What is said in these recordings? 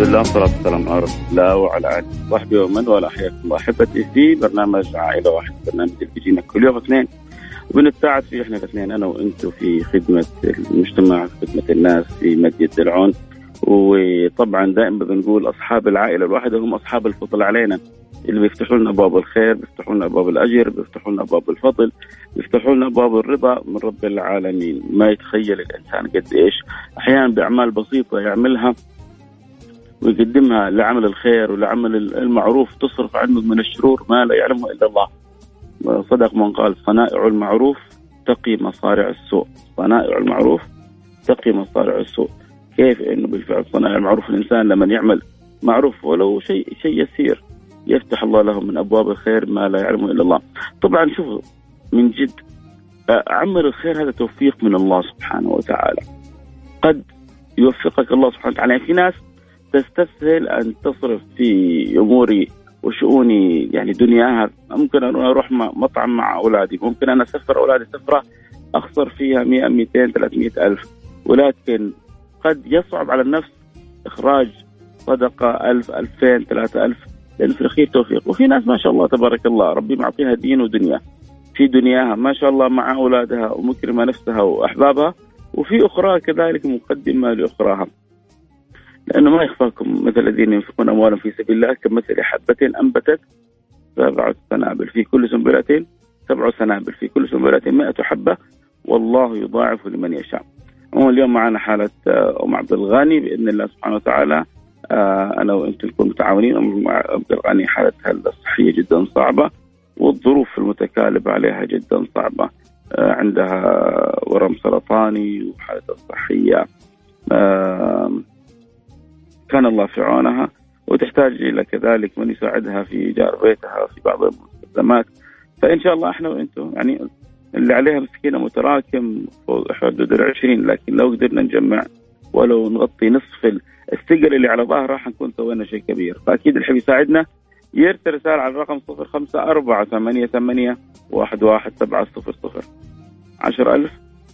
الحمد لله والصلاة والسلام على رسول الله وعلى آله وصحبه ومن والاه. حياكم الله. أحبتي في برنامج عائلة واحدة. برنامج اللي بيجينا كل يوم اثنين. وبنتساعد فيه إحنا الاثنين أنا وأنتم في خدمة المجتمع في خدمة الناس في مد يد العون وطبعا دائما بنقول أصحاب العائلة الواحدة هم أصحاب الفضل علينا. اللي بيفتحوا لنا أبواب الخير بيفتحوا لنا أبواب الأجر بيفتحوا لنا أبواب الفضل بيفتحوا لنا أبواب الرضا من رب العالمين. ما يتخيل الإنسان قد إيش. أحيانا بأعمال بسيطة يعملها ويقدمها لعمل الخير ولعمل المعروف تصرف عنه من الشرور ما لا يعلمه إلا الله. صدق من قال صنائع المعروف تقي مصارع السوء. صنائع المعروف تقي مصارع السوء. كيف إنه بالفعل صنائع المعروف؟ الإنسان لما يعمل معروف ولو شيء شيء يسير يفتح الله له من أبواب الخير ما لا يعلمه إلا الله. طبعا شوفوا من جد عمل الخير هذا توفيق من الله سبحانه وتعالى. قد يوفقك الله سبحانه وتعالى. يعني في ناس تستسهل أن تصرف في أموري وشؤوني يعني دنياها. ممكن أروح مطعم مع أولادي. ممكن أنا اسفر أولادي سفرة أخسر فيها 100 200 300 ألف. ولكن قد يصعب على النفس إخراج صدقة 1000 2000 3000 لأن في الأخير توفيق. وفي ناس ما شاء الله تبارك الله ربي معطيها دين ودنيا. في دنياها ما شاء الله مع أولادها ومكرمة نفسها وأحبابها. وفي أخرى كذلك مقدمة لأخراها. لأنه ما يخفاكم مثل الذين ينفقون أموالهم في سبيل الله كمثل حبه أنبتت سبعة سنابل في كل سنبلة سبع سنابل في كل سنبلة مائة حبة والله يضاعف لمن يشاء. اليوم معنا حالة أم عبد الغني بإذن الله سبحانه وتعالى أنا وأنتم نكون متعاونين أم عبد الغني حالتها الصحية جدا صعبة والظروف المتكالبة عليها جدا صعبة عندها ورم سرطاني وحالتها الصحية كان الله في عونها وتحتاج إلى كذلك من يساعدها في ايجار بيتها في بعض المستلزمات. فإن شاء الله إحنا وإنتم يعني اللي عليها مسكينه متراكم فوق حدود ال 20 لكن لو قدرنا نجمع ولو نغطي نصف الثقل اللي على ظهرها حنكون سوينا شيء كبير. فأكيد اللي يساعدنا يرسل رسالة على الرقم صفر خمسة أربعة ثمانية ثمانية واحد واحد سبعة صفر صفر. عشر ألف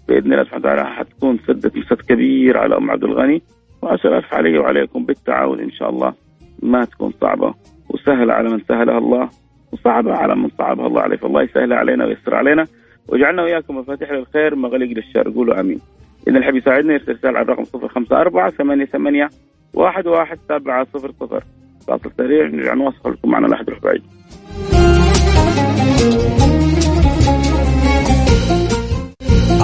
بإذن الله سبحانه وتعالى حتكون سدة مسد كبير على أم عبد الغني. وعشر ألف علي وعليكم بالتعاون إن شاء الله. ما تكون صعبة. وسهلة على من سهلها الله. وصعبة على من صعبها الله عليه فالله يسهلها علينا ويسر علينا. وجعلنا وإياكم مفاتيح للخير مغاليق للشر قولوا آمين. إذا الحب يساعدنا يرسل رسالة على الرقم صفر خمسة أربعة ثمانية ثمانية واحد واحد سبعة صفر صفر. فاصل سريع نرجع نواصل لكم معنا لا أحد بعيد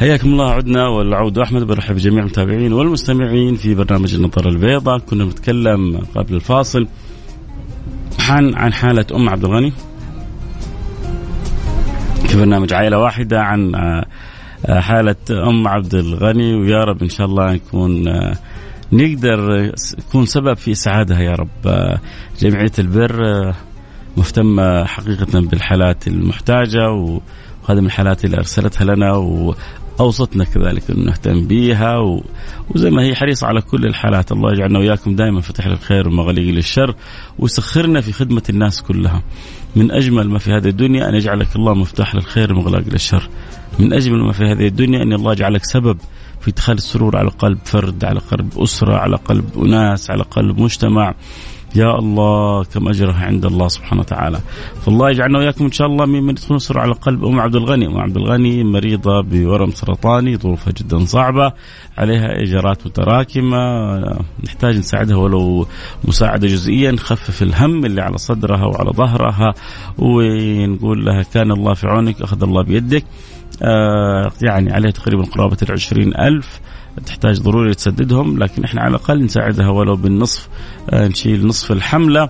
حياكم الله عدنا والعود أحمد برحب بجميع المتابعين والمستمعين في برنامج النظارة البيضاء. كنا نتكلم قبل الفاصل عن عن حالة أم عبد الغني في برنامج عائلة واحدة عن حالة أم عبد الغني. ويا رب إن شاء الله نكون نقدر نكون سبب في اسعادها يا رب. جمعية البر مهتمة حقيقة بالحالات المحتاجة وهذه من الحالات اللي أرسلتها لنا. و اوصتنا كذلك انه نهتم بيها و... وزي ما هي حريصة على كل الحالات. الله يجعلنا وإياكم دائما فتح للخير ومغاليق للشر ويسخرنا في خدمة الناس كلها. من أجمل ما في هذه الدنيا أن يجعلك الله مفتاح للخير ومغلاق للشر. من أجمل ما في هذه الدنيا أن الله يجعلك سبب في إدخال السرور على قلب فرد على قلب أسرة على قلب أناس على قلب مجتمع. يا الله كم أجرها عند الله سبحانه وتعالى. فالله يجعلنا وإياكم إن شاء الله ممن يدخلون سرور على قلب أم عبد الغني. أم عبد الغني مريضة بورم سرطاني ظروفها جدا صعبة عليها إيجارات متراكمة. نحتاج نساعدها ولو مساعدة جزئية نخفف الهم اللي على صدرها وعلى ظهرها ونقول لها كان الله في عونك أخذ الله بيدك. آه يعني عليها تقريبا قرابة العشرين ألف. تحتاج ضروري تسددهم لكن إحنا على الأقل نساعدها ولو بالنصف آه نشيل نصف الحملة.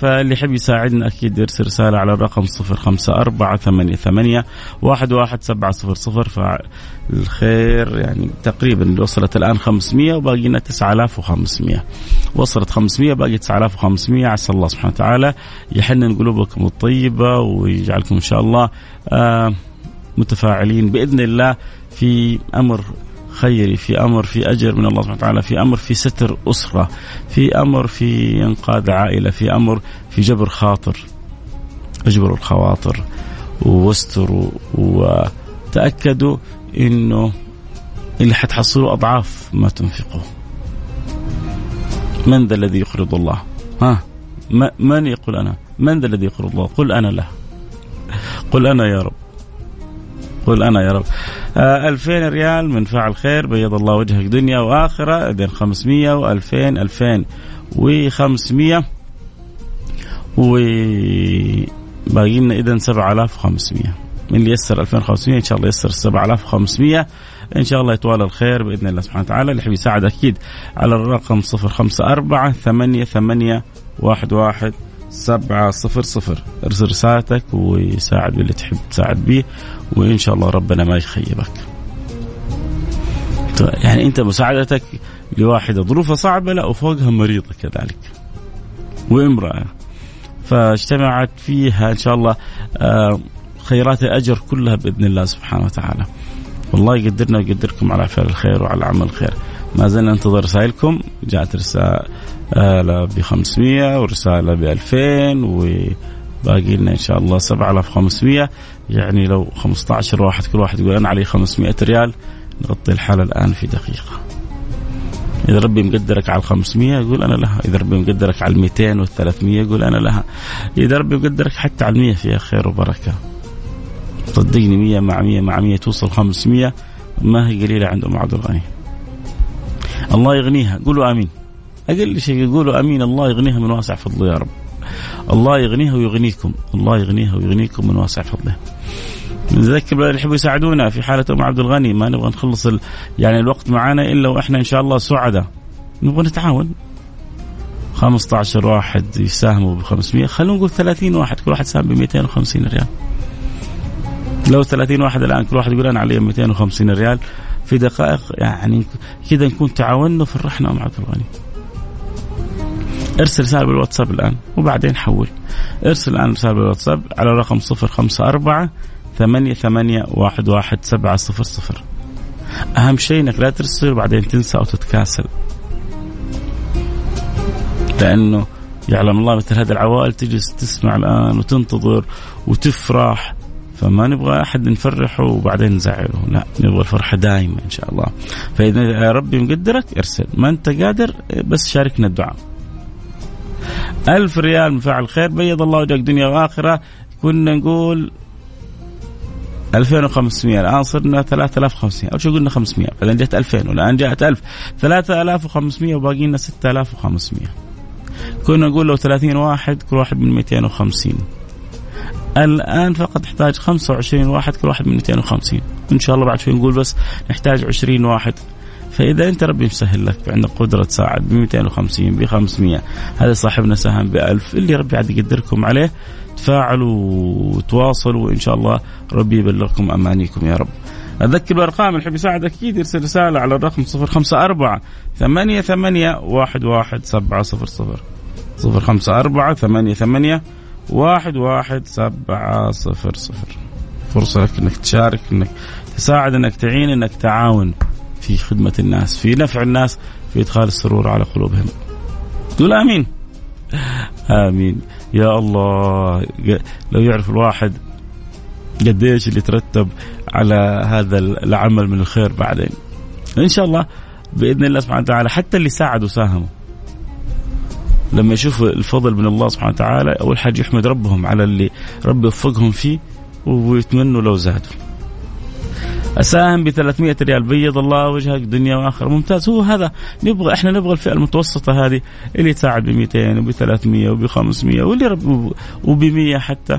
فاللي يحب يساعدنا أكيد يرسل رسالة على الرقم صفر خمسة أربعة ثمانية, ثمانية واحد, واحد سبعة صفر صفر. فالخير يعني تقريبا وصلت الآن 500 وباقي لنا 9500 وصلت 500 باقي 9500 عسى الله سبحانه وتعالى يحنن قلوبكم الطيبة ويجعلكم إن شاء الله آه متفاعلين بإذن الله في أمر خيري في أمر في أجر من الله سبحانه وتعالى في أمر في ستر أسرة في أمر في إنقاذ عائلة في أمر في جبر خاطر. اجبروا الخواطر واستروا وتأكدوا إنه اللي حتحصلوا أضعاف ما تنفقوا من ذا الذي يقرض الله؟ ها من يقول أنا؟ من ذا الذي يقرض الله؟ قل أنا له. قل أنا يا رب. قل أنا يا رب. 2000 ريال من فعل خير بيض الله وجهك دنيا وآخرة اذا 500 و2000 2500 و باقي لنا اذا 7500 من اللي يسر 2500 إن شاء الله يسر 7500 إن شاء الله يتوالى الخير بإذن الله سبحانه وتعالى. اللي يحب يساعد أكيد على الرقم 054 8 8 واحد واحد سبعة صفر صفر. ارسل رسالتك ويساعد باللي تحب تساعد به وإن شاء الله ربنا ما يخيبك. يعني أنت مساعدتك لواحدة ظروفها صعبة لا وفوقها مريضة كذلك وامرأة. فاجتمعت فيها إن شاء الله آه، خيرات الأجر كلها بإذن الله سبحانه وتعالى. والله يقدرنا ويقدركم على فعل الخير وعلى عمل الخير. ما زلنا ننتظر رسائلكم. جاءت رسالة ب 500 ورسالة ب 2000 وباقي لنا إن شاء الله 7500 يعني لو 15 واحد كل واحد يقول أنا علي 500 ريال نغطي الحالة الآن في دقيقة. إذا ربي مقدرك على 500 يقول أنا لها. إذا ربي مقدرك على 200 وال 300 يقول أنا لها. إذا ربي مقدرك حتى على 100 فيها خير وبركة. صدقني 100 مع 100 مع 100 توصل 500 ما هي قليلة عند أم عبد الغني. الله يغنيها. قولوا آمين. أقل شيء يقولوا آمين الله يغنيها من واسع فضله يا رب. الله يغنيها ويغنيكم. الله يغنيها ويغنيكم من واسع فضله. نذكر اللي يحبوا يساعدونا في حالة أم عبد الغني. ما نبغى نخلص ال... يعني الوقت معنا إلا وإحنا إن شاء الله سعداء. نبغى نتعاون. 15 واحد يساهموا ب 500 خلونا نقول 30 واحد كل واحد ساهم ب 250 ريال. لو 30 واحد الآن كل واحد يقول أنا علي 250 ريال في دقائق يعني كذا نكون تعاوننا وفرحنا مع عبد الغني. ارسل رسالة بالواتساب الآن وبعدين حول. ارسل الآن رسالة بالواتساب على رقم صفر خمسة أربعة ثمانية ثمانية واحد واحد سبعة صفر صفر. أهم شيء أنك لا ترسل وبعدين تنسى أو تتكاسل. لأنه يعلم الله مثل هذه العوائل تجلس تسمع الآن وتنتظر وتفرح فما نبغى أحد نفرحه وبعدين نزعله. لا نبغى الفرحة دائما إن شاء الله. فإذا ربي مقدرك ارسل. ما أنت قادر بس شاركنا الدعاء. ألف ريال من فعل خير. بيض الله وجهك دنيا وآخرة. كنا نقول 2500 الآن صرنا 3500 أول شيء قلنا 500 بعدين جت 2000 والآن جاءت 1000 3500 وباقي لنا 6500 كنا نقول لو 30 واحد كل واحد من 250 الآن فقط نحتاج 25 واحد كل واحد من 250 إن شاء الله بعد شوي نقول بس نحتاج 20 واحد. فإذا أنت ربي مسهل لك عندك قدرة تساعد ب 250 ب 500 هذا صاحبنا ساهم ب 1000 اللي ربي عاد يقدركم عليه. تفاعلوا وتواصلوا وإن شاء الله ربي يبلغكم أمانيكم يا رب. أذكر بالارقام اللي يحب يساعد أكيد يرسل رسالة على الرقم 054 88 11 700 054 88 واحد واحد سبعة صفر صفر. فرصة لك إنك تشارك إنك تساعد إنك تعين إنك تعاون في خدمة الناس في نفع الناس في إدخال السرور على قلوبهم. قول آمين. آمين. يا الله لو يعرف الواحد قديش اللي ترتب على هذا العمل من الخير بعدين. إن شاء الله بإذن الله سبحانه وتعالى حتى اللي ساعدوا ساهموا لما يشوفوا الفضل من الله سبحانه وتعالى أول حاجة يحمد ربهم على اللي ربي وفقهم فيه ويتمنوا لو زادوا. أساهم ب 300 ريال بيض الله وجهك دنيا وآخرة. ممتاز. هو هذا نبغى إحنا نبغى الفئة المتوسطة هذه اللي تساعد ب 200 وب 300 وب 500 واللي رب وب 100 حتى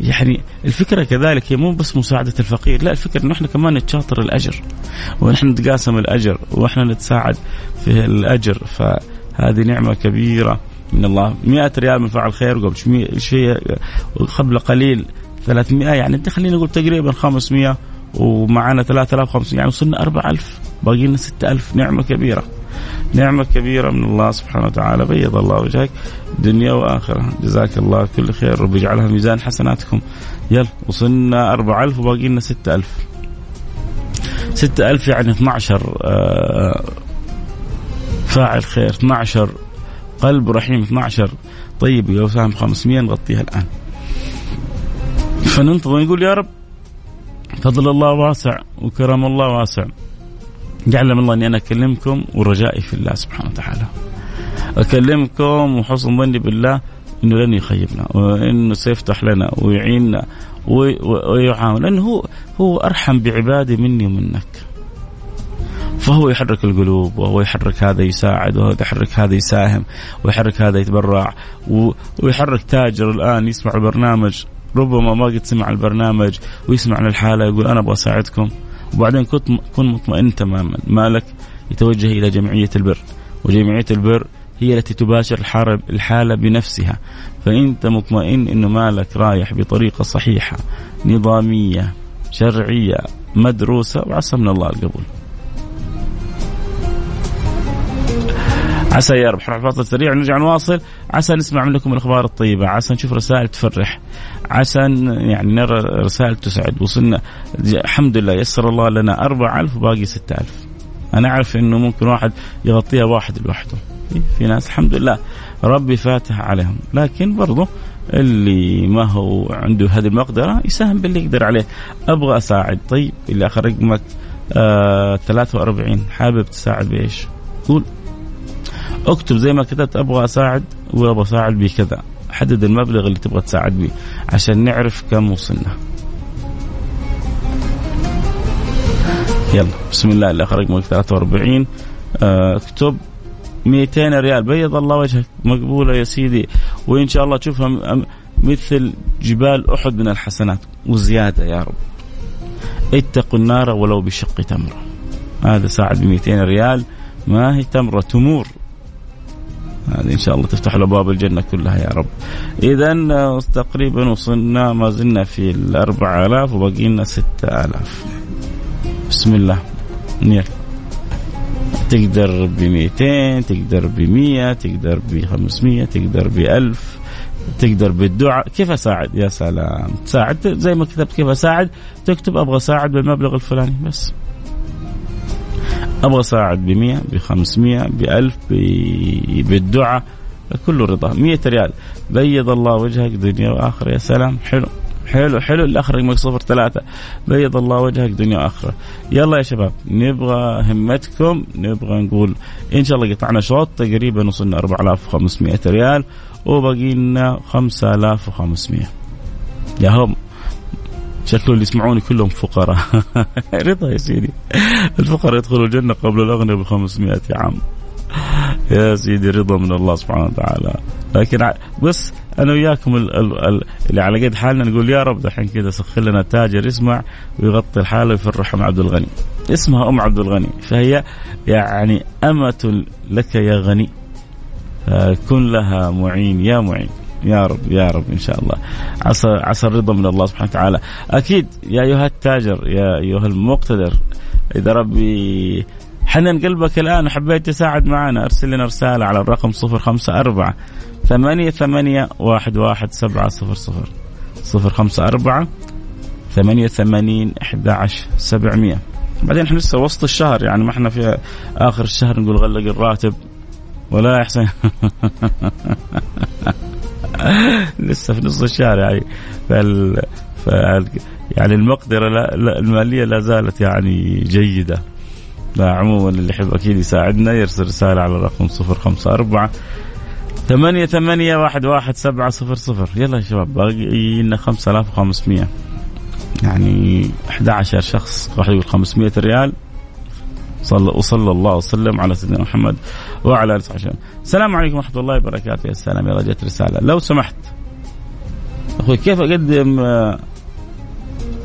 يعني الفكرة كذلك هي مو بس مساعدة الفقير لا الفكرة إنه إحنا كمان نتشاطر الأجر ونحن نتقاسم الأجر وإحنا نتساعد في الأجر. فهذه نعمة كبيرة من الله. 100 ريال من فعل خير قبل شيء قبل قليل 300 يعني خلينا نقول تقريبا 500 ومعنا 3500 يعني وصلنا 4000 باقي لنا 6000 نعمة كبيرة. نعمة كبيرة من الله سبحانه وتعالى. بيض الله وجهك دنيا وآخرة. جزاك الله كل خير. رب يجعلها ميزان حسناتكم. يلا وصلنا 4000 وباقي لنا 6000 6000 يعني 12 آه، فاعل خير 12 قلب رحيم 12 طيب لو ساهم 500 نغطيها الآن فننتظر نقول يا رب فضل الله واسع وكرم الله واسع يعلم الله أني أنا أكلمكم ورجائي في الله سبحانه وتعالى. أكلمكم وحسن ظني بالله إنه لن يخيبنا وإنه سيفتح لنا ويعيننا ويعاون لأنه هو هو أرحم بعباده مني ومنك. فهو يحرك القلوب وهو يحرك هذا يساعد وهو يحرك هذا يساهم ويحرك هذا يتبرع. ويحرك تاجر الآن يسمع البرنامج ربما ما قد سمع البرنامج ويسمع عن الحاله يقول أنا أبغى أساعدكم. وبعدين كنت كن مطمئن تماما. مالك يتوجه إلى جمعية البر وجمعية البر هي التي تباشر الحالة, الحالة بنفسها. فأنت مطمئن أنه مالك رايح بطريقة صحيحة نظامية شرعية مدروسة وعسى من الله القبول. عسى يا رب. حرف فاصل سريع نرجع نواصل. عسى نسمع منكم الأخبار الطيبة. عسى نشوف رسائل تفرح. عسى يعني نرى رسائل تسعد. وصلنا الحمد لله. يسر الله لنا 4000 وباقي 6000 أنا أعرف إنه ممكن واحد يغطيها واحد لوحده. في ناس. الحمد لله. ربي فاتح عليهم. لكن برضو اللي ما هو عنده هذه المقدرة يساهم باللي يقدر عليه. أبغى أساعد. طيب اللي آخر رقمك آه 43 حابب تساعد بإيش؟ قول. اكتب زي ما كتبت أبغى أساعد وأبغى أساعد بكذا حدد المبلغ اللي تبغى تساعد به عشان نعرف كم وصلنا. يلا بسم الله. اللي أخرج رقمك 43 اكتب 200 ريال. بيض الله وجهك مقبولة يا سيدي. وإن شاء الله تشوفها مثل جبال أحد من الحسنات. وزيادة يا رب. اتقوا النار ولو بشق تمرة. هذا ساعد ب 200 ريال. ما هي تمرة؟ تمور. هذه إن شاء الله تفتح له ابواب الجنة كلها يا رب. اذا تقريبا وصلنا ما زلنا في ال 4000 وباقي لنا 6000. بسم الله. نيل. تقدر ب 200 تقدر ب 100 تقدر ب 500 تقدر ب 1000 تقدر بالدعاء كيف أساعد يا سلام تساعد زي ما كتبت كيف أساعد تكتب أبغى أساعد بالمبلغ الفلاني بس أبغى اساعد ب 100 ب 500 ب 1000 بالدعاء كله رضا 100 ريال. بيض الله وجهك دنيا وآخرة. يا سلام. حلو حلو حلو الآخر رقمك صفر ثلاثة. بيض الله وجهك دنيا وآخرة. يلا يا شباب نبغى همتكم نبغى نقول إن شاء الله قطعنا شوط تقريبا وصلنا 4500 ريال وباقي لنا 5500 يا هم. شكله اللي يسمعوني كلهم فقراء. رضا يا سيدي. الفقراء يدخلوا الجنة قبل الأغنياء ب 500 عام. يا سيدي رضا من الله سبحانه وتعالى. لكن بس أنا وياكم اللي على قد حالنا نقول يا رب دحين كذا سخر لنا تاجر يسمع ويغطي الحالة ويفرح ام عبد الغني. اسمها أم عبد الغني. فهي يعني أمة لك يا غني. كن لها معين يا معين. يا رب يا رب إن شاء الله. عسى عسى الرضا من الله سبحانه وتعالى. أكيد يا أيها التاجر يا أيها المقتدر إذا ربي حنن قلبك الآن وحبيت تساعد معنا أرسل لنا رسالة على الرقم 054 ثمانية ثمانية واحد واحد سبعة صفر صفر. صفر خمسة أربعة ثمانية ثمانين أحد عشر سبعمية. بعدين إحنا لسه وسط الشهر يعني ما إحنا في آخر الشهر نقول غلق الراتب ولا يا حسين لسه في نص الشهر يعني. فال... فال... يعني المقدرة لا... لا المالية لا زالت يعني جيدة. لا عموما اللي يحب أكيد يساعدنا يرسل رسالة على الرقم 054 ثمانية ثمانية واحد واحد سبعة صفر صفر. يلا يا شباب باقي لنا خمسة آلاف وخمسمية. يعني 11 شخص راح يقول 500 ريال. صلى وصلى الله وسلم على سيدنا محمد وعلى آله وصحبه السلام عليكم ورحمة الله وبركاته. يا سلام يلا جت رسالة. لو سمحت. أخوي كيف أقدم آه،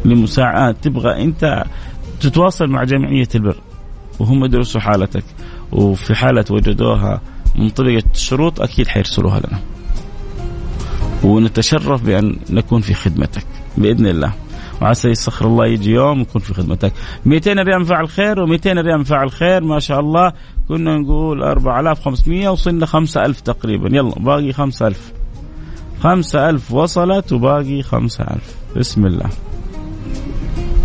لمساعدة؟ تبغى أنت تتواصل مع جمعية البر وهم يدرسوا حالتك وفي حالة وجدوها منطبقه الشروط أكيد حيرسلوها لنا. ونتشرف بأن نكون في خدمتك. بإذن الله. وعسى يسخر الله يجي يوم يكون في خدمتك. 200 ريال فعل خير و200 ريال فعل خير ما شاء الله. كنا نقول 4500 وصلنا 5000 تقريبا. يلا باقي 5000 5000 وصلت وباقي 5000 بسم الله.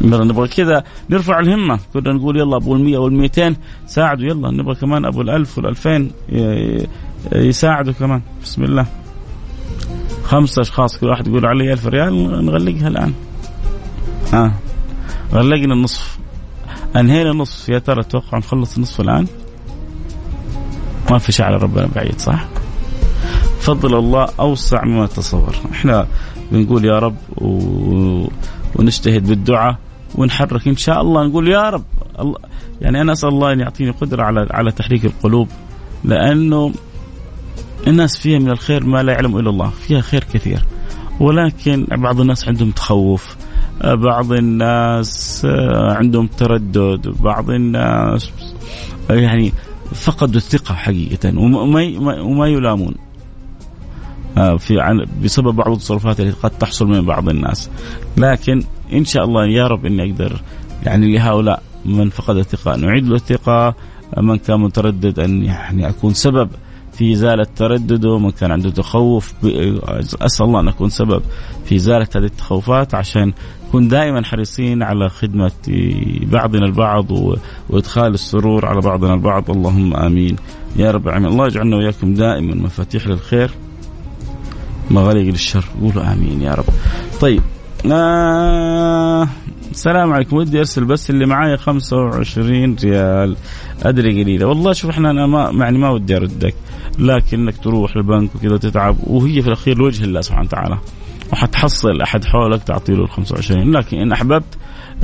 نبغى كذا نرفع الهمة. كنا نقول يلا أبو المية والمئتين ساعدوا. يلا نبغى كمان أبو الألف والألفين يساعدوا كمان. بسم الله. خمسة أشخاص كل واحد يقول علي ألف ريال نغلقها الآن. ها غلقنا النصف. أنهينا النصف. يا ترى أتوقع نخلص النصف الآن؟ ما في على ربنا بعيد صح؟ فضل الله أوسع مما تصور. إحنا بنقول يا رب و... ونجتهد بالدعاء ونحرك. إن شاء الله نقول يا رب. الله يعني أنا أسأل الله أن يعطيني قدرة على على تحريك القلوب لأنه الناس فيها من الخير ما لا يعلم إلا الله. فيها خير كثير. ولكن بعض الناس عندهم تخوف. بعض الناس آه، عندهم تردد بعض الناس يعني فقدوا الثقة حقيقة وما وما يلامون. آه، في بسبب بعض التصرفات التي قد تحصل من بعض الناس. لكن إن شاء الله يا رب إني أقدر يعني لهؤلاء من فقد الثقة. نعيد له الثقة من كان متردد أن يعني أكون سبب في إزالة تردده من كان عنده تخوف أسأل الله أن أكون سبب في إزالة هذه التخوفات عشان نكون دائما حريصين على خدمة بعضنا البعض وإدخال السرور على بعضنا البعض. اللهم آمين. يا رب العالمين. الله يجعلنا وإياكم دائما مفاتيح للخير مغاليق للشر. قولوا آمين يا رب. طيب آه السلام عليكم. ودي أرسل بس اللي معايا 25 ريال. أدري قليلة. والله شوف إحنا أنا ما يعني ما ودي أردك. لكن انك تروح البنك وكذا تتعب وهي في الأخير لوجه الله سبحانه وتعالى. وحتحصل أحد حولك تعطي له ال 25 لكن إن أحببت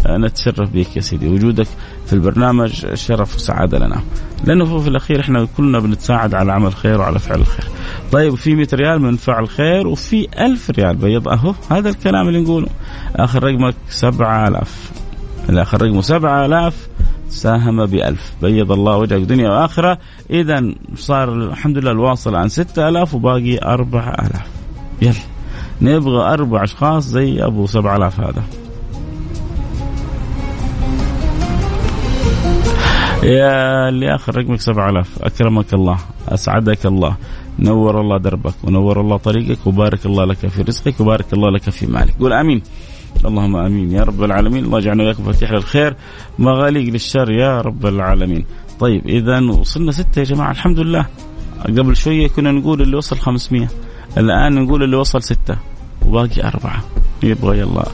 نتشرف بك يا سيدي. وجودك في البرنامج شرف وسعادة لنا. لأنه في الأخير إحنا كلنا بنتساعد على عمل خير وعلى فعل الخير طيب في 100 ريال من فعل خير وفي 1000 ريال. بيض أهو هذا الكلام اللي نقوله. آخر رقمك 7000 آخر رقمه 7000 ساهم بألف. بيض الله وجهك دنيا وآخرة. إذا صار الحمد لله الواصل عن 6000 وباقي 4000 يلا. نبغى أربع أشخاص زي أبو 7000 هذا. يا اللي آخر رقمك 7000 أكرمك الله. أسعدك الله. نور الله دربك ونور الله طريقك وبارك الله لك في رزقك وبارك الله لك في مالك. قول آمين. اللهم آمين. يا رب العالمين. الله يجعلنا وياكم مفاتيح للخير مغاليق للشر يا رب العالمين. طيب إذا وصلنا ستة يا جماعة. الحمد لله. قبل شوية كنا نقول اللي وصل 500 الآن نقول اللي وصل ستة وباقي أربعة. يبغى يلا.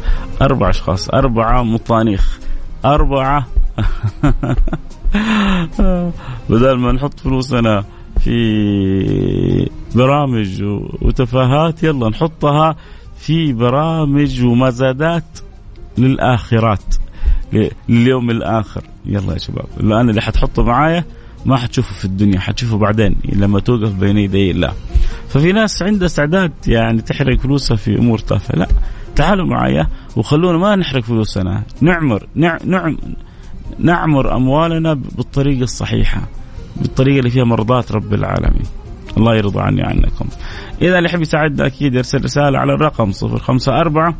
أربع أشخاص. أربعة مطانيخ. أربعة. بدل ما نحط فلوسنا في برامج وتفاهات يلا نحطها في برامج ومزادات للآخرات. لليوم الآخر. يلا يا شباب. الآن اللي حتحطه معايا ما حتشوفه في الدنيا حتشوفه بعدين لما توقف بين يدي الله. ففي ناس عندها استعداد يعني تحرق فلوسها في أمور تافهة. لا تعالوا معايا وخلونا ما نحرق فلوسنا. نعمر نعم نعمر أموالنا بالطريقة الصحيحة بالطريقة اللي فيها مرضاه رب العالمين. الله يرضى عني عنكم إذا اللي يحب يساعدنا أكيد يرسل رسالة على الرقم 054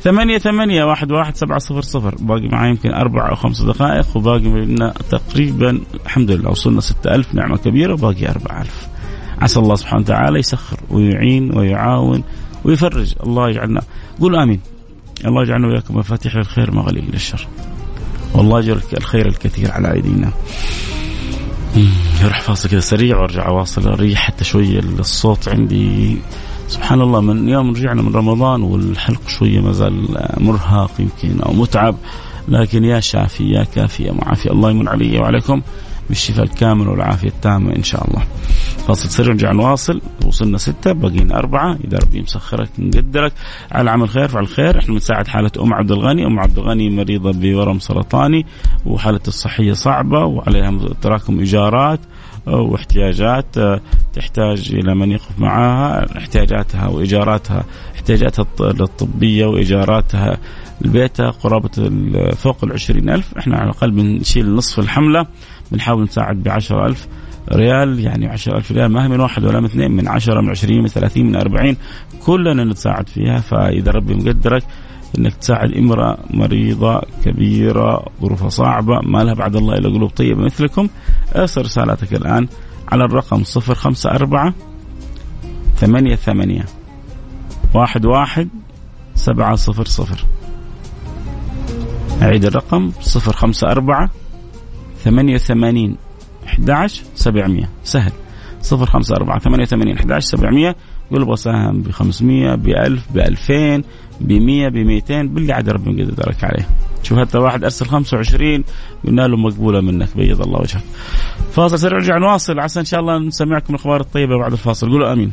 ثمانية ثمانية واحد واحد سبعة صفر صفر. باقي معي يمكن أربع أو خمس دقائق وباقي لنا تقريبا الحمد لله وصلنا ستة ألف نعمة كبيرة وباقي أربعة ألف. عسى الله سبحانه وتعالى يسخر ويعين ويعاون ويفرج. الله يجعلنا. قول آمين. الله يجعلنا وياكم مفاتيح الخير مغاليق للشر. والله يجعلك الخير الكثير على أيدينا. يروح فاصل كذا سريع وأرجع اواصل أريح حتى شوية الصوت عندي. سبحان الله من يوم رجعنا من رمضان والحلق شوية ما زال مرهق يمكن أو متعب. لكن يا شافي يا كافي يا معافي. الله يمن علي وعليكم. بالشفاء الكامل والعافية التامة إن شاء الله. فاصل سر نرجع نواصل. وصلنا ستة باقينا أربعة. إذا ربي مسخرك مقدرك. على عمل خير فعل خير. إحنا بنساعد حالة أم عبد الغني. أم عبد الغني مريضة بورم سرطاني وحالة الصحية صعبة وعليها تراكم إيجارات واحتياجات تحتاج إلى من يقف معها احتياجاتها وإيجاراتها احتياجاتها الطبية وإيجاراتها لبيتها قرابة فوق العشرين ألف. إحنا على الأقل بنشيل نصف الحملة. بنحاول نساعد بعشرة ألف ريال يعني عشرة ألف ريال ما هي من واحد ولا من اثنين من عشرة من عشرين من ثلاثين من أربعين كلنا نتساعد فيها. فإذا ربي مقدرك إنك تساعد امرأة مريضة كبيرة ظروفها صعبة ما لها بعد الله إلا قلوب طيبة مثلكم ارسل رسالتك الآن على الرقم 054 ثمانية ثمانية واحد واحد سبعة صفر صفر. أعيد الرقم صفر خمسة أربعة ثمانية ثمانين أحد عشر سبعمية. سهل. صفر خمسة أربعة ثمانية ثمانين أحد عشر سبعمية. يقول أبغى ساهم ب 500 ب 1000 ب 2000 ب 100 ب 200 باللي عاد ربي يقدرك عليه. شوف هذا واحد أرسل 25 قلنا له مقبولة منك بيض الله وجهك. فاصل سريع نرجع نواصل عسى إن شاء الله نسمعكم الأخبار الطيبة بعد الفاصل. قولوا آمين.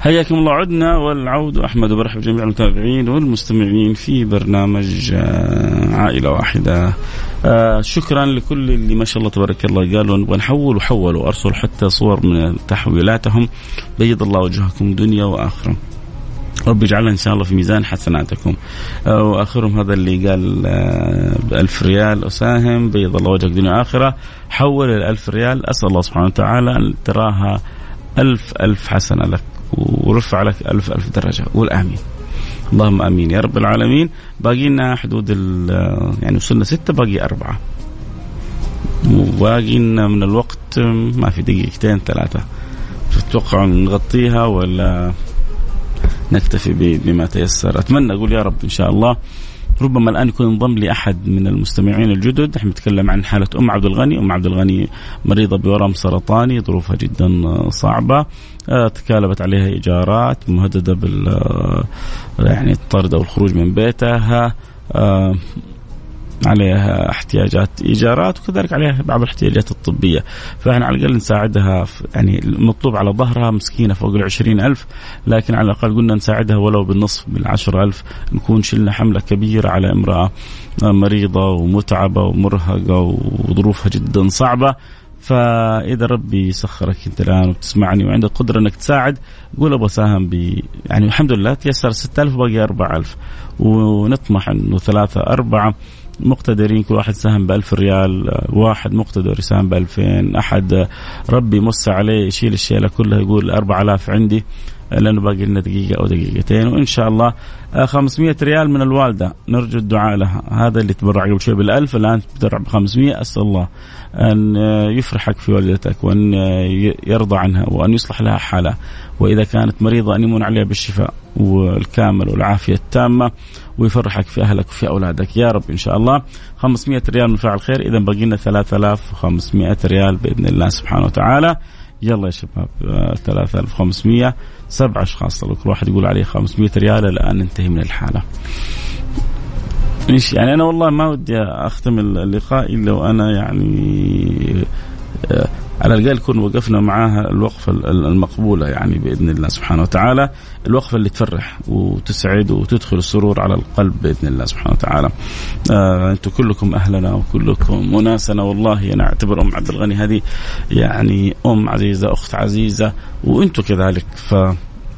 حياكم الله. عدنا والعود أحمد وبرحب جميع المتابعين والمستمعين في برنامج آه، عائلة واحدة. آه، شكرا لكل اللي ما شاء الله تبارك الله قالوا نبغى نحول وحولوا أرسلوا حتى صور من تحويلاتهم. بيض الله وجهكم دنيا وآخرة. رب يجعلها إن شاء الله في ميزان حسناتكم. آه، وآخرهم هذا اللي قال بألف ريال. أساهم. بيض الله وجهك دنيا اخره حول الألف ريال. أسأل الله سبحانه وتعالى أن تراها ألف ألف حسنة لك. ورفع لك ألف ألف درجة. قول آمين. اللهم آمين. يا رب العالمين. باقي لنا حدود يعني وصلنا ستة باقي أربعة. وباقي لنا من الوقت ما في دقيقتين ثلاثة. تتوقع نغطيها ولا نكتفي بما تيسر؟ أتمنى أقول يا رب إن شاء الله ربما الآن يكون انضم لي احد من المستمعين الجدد. نحن نتكلم عن حالة أم عبد الغني. أم عبد الغني مريضة بورم سرطاني ظروفها جدا صعبة. آه، تكالبت عليها إيجارات مهددة بال آه، يعني الطرد أو الخروج من بيتها. آه، عليها احتياجات إيجارات وكذلك عليها بعض الاحتياجات الطبية. فإحنا على الأقل نساعدها يعني المطلوب على ظهرها مسكينة فوق ال ألف لكن على الأقل قلنا نساعدها ولو بالنصف بالعشر ألف. نكون شلنا حملة كبيرة على امرأة مريضة ومتعبة ومرهقة وظروفها جدا صعبة. فإذا ربي يسخرك أنت الآن وتسمعني وعندك قدرة إنك تساعد قول أبغى اساهم ب يعني الحمد لله تيسر 6000 باقي 4000 ونطمح إنه ثلاثة أربعة. مقتدرين كل واحد ساهم ب 1000 ريال واحد مقتدر يساهم ب 2000 أحد ربي يمس عليه يشيل الشيلة كلها يقول 4000 عندي لأنه باقي لنا دقيقة أو دقيقتين وإن شاء الله 500 ريال من الوالدة نرجو الدعاء لها. هذا اللي تبرع قبل شوي بال1000 الآن تبرع ب 500 أسأل الله أن يفرحك في والدتك وأن يرضى عنها وأن يصلح لها حالها. وإذا كانت مريضة أن يمن عليها بالشفاء والكامل والعافية التامة. ويفرحك في أهلك وفي أولادك. يا رب إن شاء الله. 500 ريال من فعل خير إذا باقي لنا 3500 ريال بإذن الله سبحانه وتعالى. يلا يا شباب 3500 آه، سبع أشخاص كل واحد يقول عليه 500 ريال. الآن ننتهي من الحالة. إيش يعني؟ أنا والله ما ودي أختم اللقاء إلا وأنا يعني آه، على الأقل نكون وقفنا معاها الوقفة المقبولة يعني بإذن الله سبحانه وتعالى. الوقفة اللي تفرح وتسعد وتدخل السرور على القلب بإذن الله سبحانه وتعالى. آه أنتم كلكم أهلنا وكلكم مناسنا والله أنا أعتبر أم عبد الغني هذه يعني أم عزيزة أخت عزيزة وأنتم كذلك. ف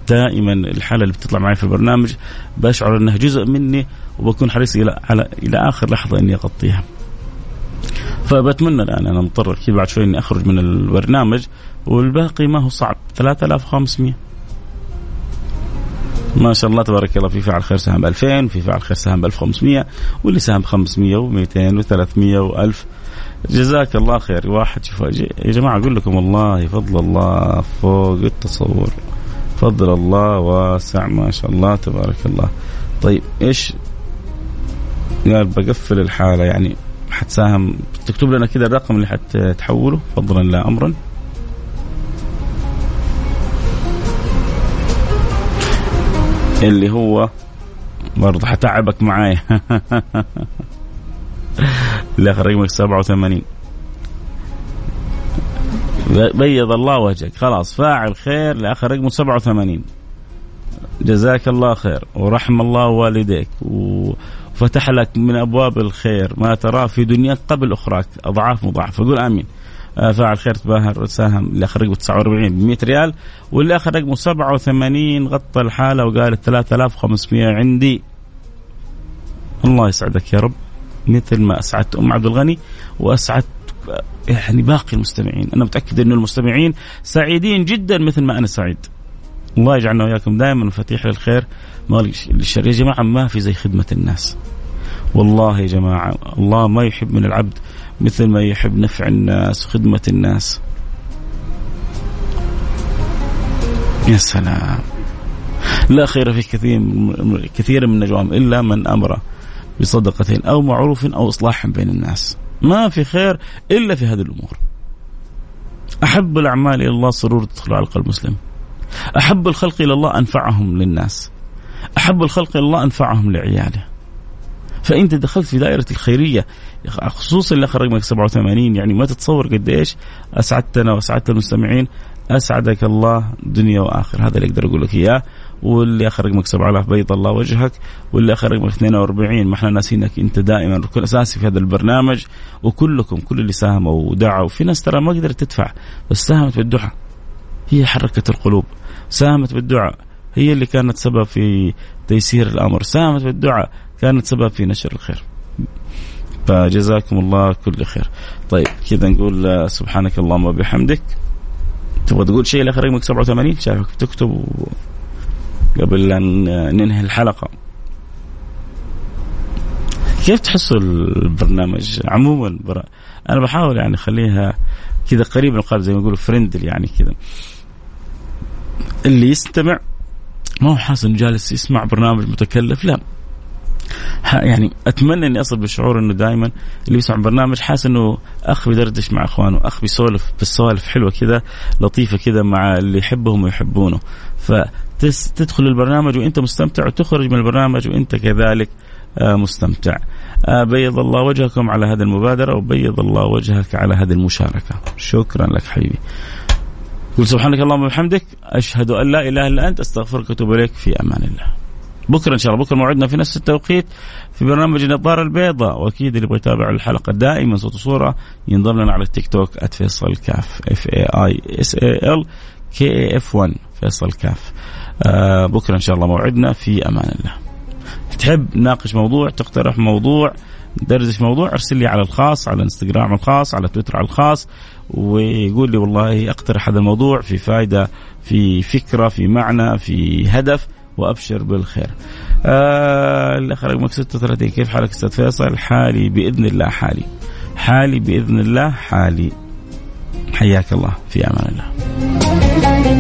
دائما الحالة اللي بتطلع معي في البرنامج بشعر أنها جزء مني وبكون حريص إلى على إلى آخر لحظة إني أغطيها. فبتمنى الآن أنا مضطر أكيد بعد شوي إني أخرج من البرنامج والباقي ما هو صعب. 3500 ما شاء الله تبارك الله في فعل خير سهم ب 2000 في فعل خير سهم ب 1500 واللي سهم ب 500 و200 و300 و1000 جزاك الله خير. واحد شوف يا جماعة أقول لكم والله فضل الله فوق التصور. فضل الله واسع ما شاء الله تبارك الله. طيب إيش؟ قال بقفل الحالة يعني. حتساهم. تكتب لنا كذا الرقم اللي حتحوله فضلا لا أمرا. اللي هو برضه حتعبك معايا. اللي آخر رقمك 87 بيض الله وجهك. خلاص فاعل خير لآخر رقمه 87 جزاك الله خير ورحم الله والديك. وفتح لك من أبواب الخير ما تراه في دنياك قبل أخراك. أضعاف مضاعفه قول آمين. آه، فاعل خير تباهر ساهم. اللي اخر رقمه 49 ب 100 ريال. واللي اخر رقمه 87 غطى الحالة وقال 3500 عندي. الله يسعدك يا رب. مثل ما أسعدت أم عبد الغني وأسعدت يعني باقي المستمعين. أنا متأكد انه المستمعين سعيدين جدا مثل ما أنا سعيد. الله يجعلنا وإياكم دائما مفاتيح للخير. ما للشر يا جماعة ما في زي خدمة الناس. والله يا جماعة الله ما يحب من العبد مثل ما يحب نفع الناس وخدمه الناس. يا سلام. لا خير في كثير كثير من النجوم إلا من أمر بصدقة أو معروف أو إصلاح بين الناس. ما في خير إلا في هذه الأمور. أحب الأعمال إلى الله سرور تدخل على قلب مسلم أحب الخلق إلى الله أنفعهم للناس. أحب الخلق إلى الله أنفعهم لعياله. فانت دخلت في دائرة الخيرية خصوصا اللي اخر رقمك 87 يعني ما تتصور قديش اسعدتنا وأسعدت المستمعين. أسعدك الله دنيا وآخر. هذا اللي أقدر أقول لك إياه. واللي اخر رقمك 7000 بيض الله وجهك. واللي اخر رقمك 42 ما إحنا ناسينك أنت دائما ركن أساسي في هذا البرنامج. وكلكم كل اللي ساهموا ودعوا. في ناس ترى ما قدرت تدفع بس ساهمت بالدعاء. هي حركت القلوب. ساهمت بالدعاء. هي اللي كانت سبب في تيسير الأمر. ساهمت بالدعاء كانت سبب في نشر الخير. فجزاكم الله كل خير. طيب كذا نقول سبحانك اللهم وبحمدك. تبغى تقول شيء لآخر رقمك 87 شايفك تكتب قبل أن ننهي الحلقة. كيف تحسوا البرنامج عموما؟ أنا بحاول يعني أخليها كذا قريب من القلب زي ما يقولوا فريندلي يعني كذا. اللي يستمع ما هو حاسس انه جالس يسمع برنامج متكلف لا يعني أتمنى إني أصل بالشعور إنه دائما اللي يسمع برنامج حاسس إنه أخ بيدردش مع إخوانه، أخ بيسولف بالسوالف حلوة كذا لطيفة كذا مع اللي يحبهم ويحبونه، فتدخل البرنامج وأنت مستمتع وتخرج من البرنامج وأنت كذلك آه، مستمتع. آه، بيض الله وجهكم على هذه المبادرة وبيض الله وجهك على هذه المشاركة. شكرا لك حبيبي. قل سبحانك اللهم وبحمدك أشهد أن لا إله إلا أنت أستغفرك وأتوب إليك في أمان الله. بكرة إن شاء الله بكرة موعدنا في نفس التوقيت في برنامج النظارة البيضاء. وأكيد اللي يبغى يتابع الحلقة دائما صوت وصورة ينضم لنا على التيك توك @فيصل كاف F A I S A L K F 1 فيصل كاف. آه بكرة إن شاء الله موعدنا في أمان الله. تحب ناقش موضوع تقترح موضوع دردش موضوع ارسل لي على الخاص على الانستغرام الخاص على تويتر على الخاص. وقول لي والله أقترح هذا الموضوع في فائدة في فكرة في معنى في هدف وأبشر بالخير. آه الأخ رقمك 36 كيف حالك أستاذ فيصل؟ حالي بإذن الله حالي. حالي بإذن الله حالي. حياك الله في أمان الله.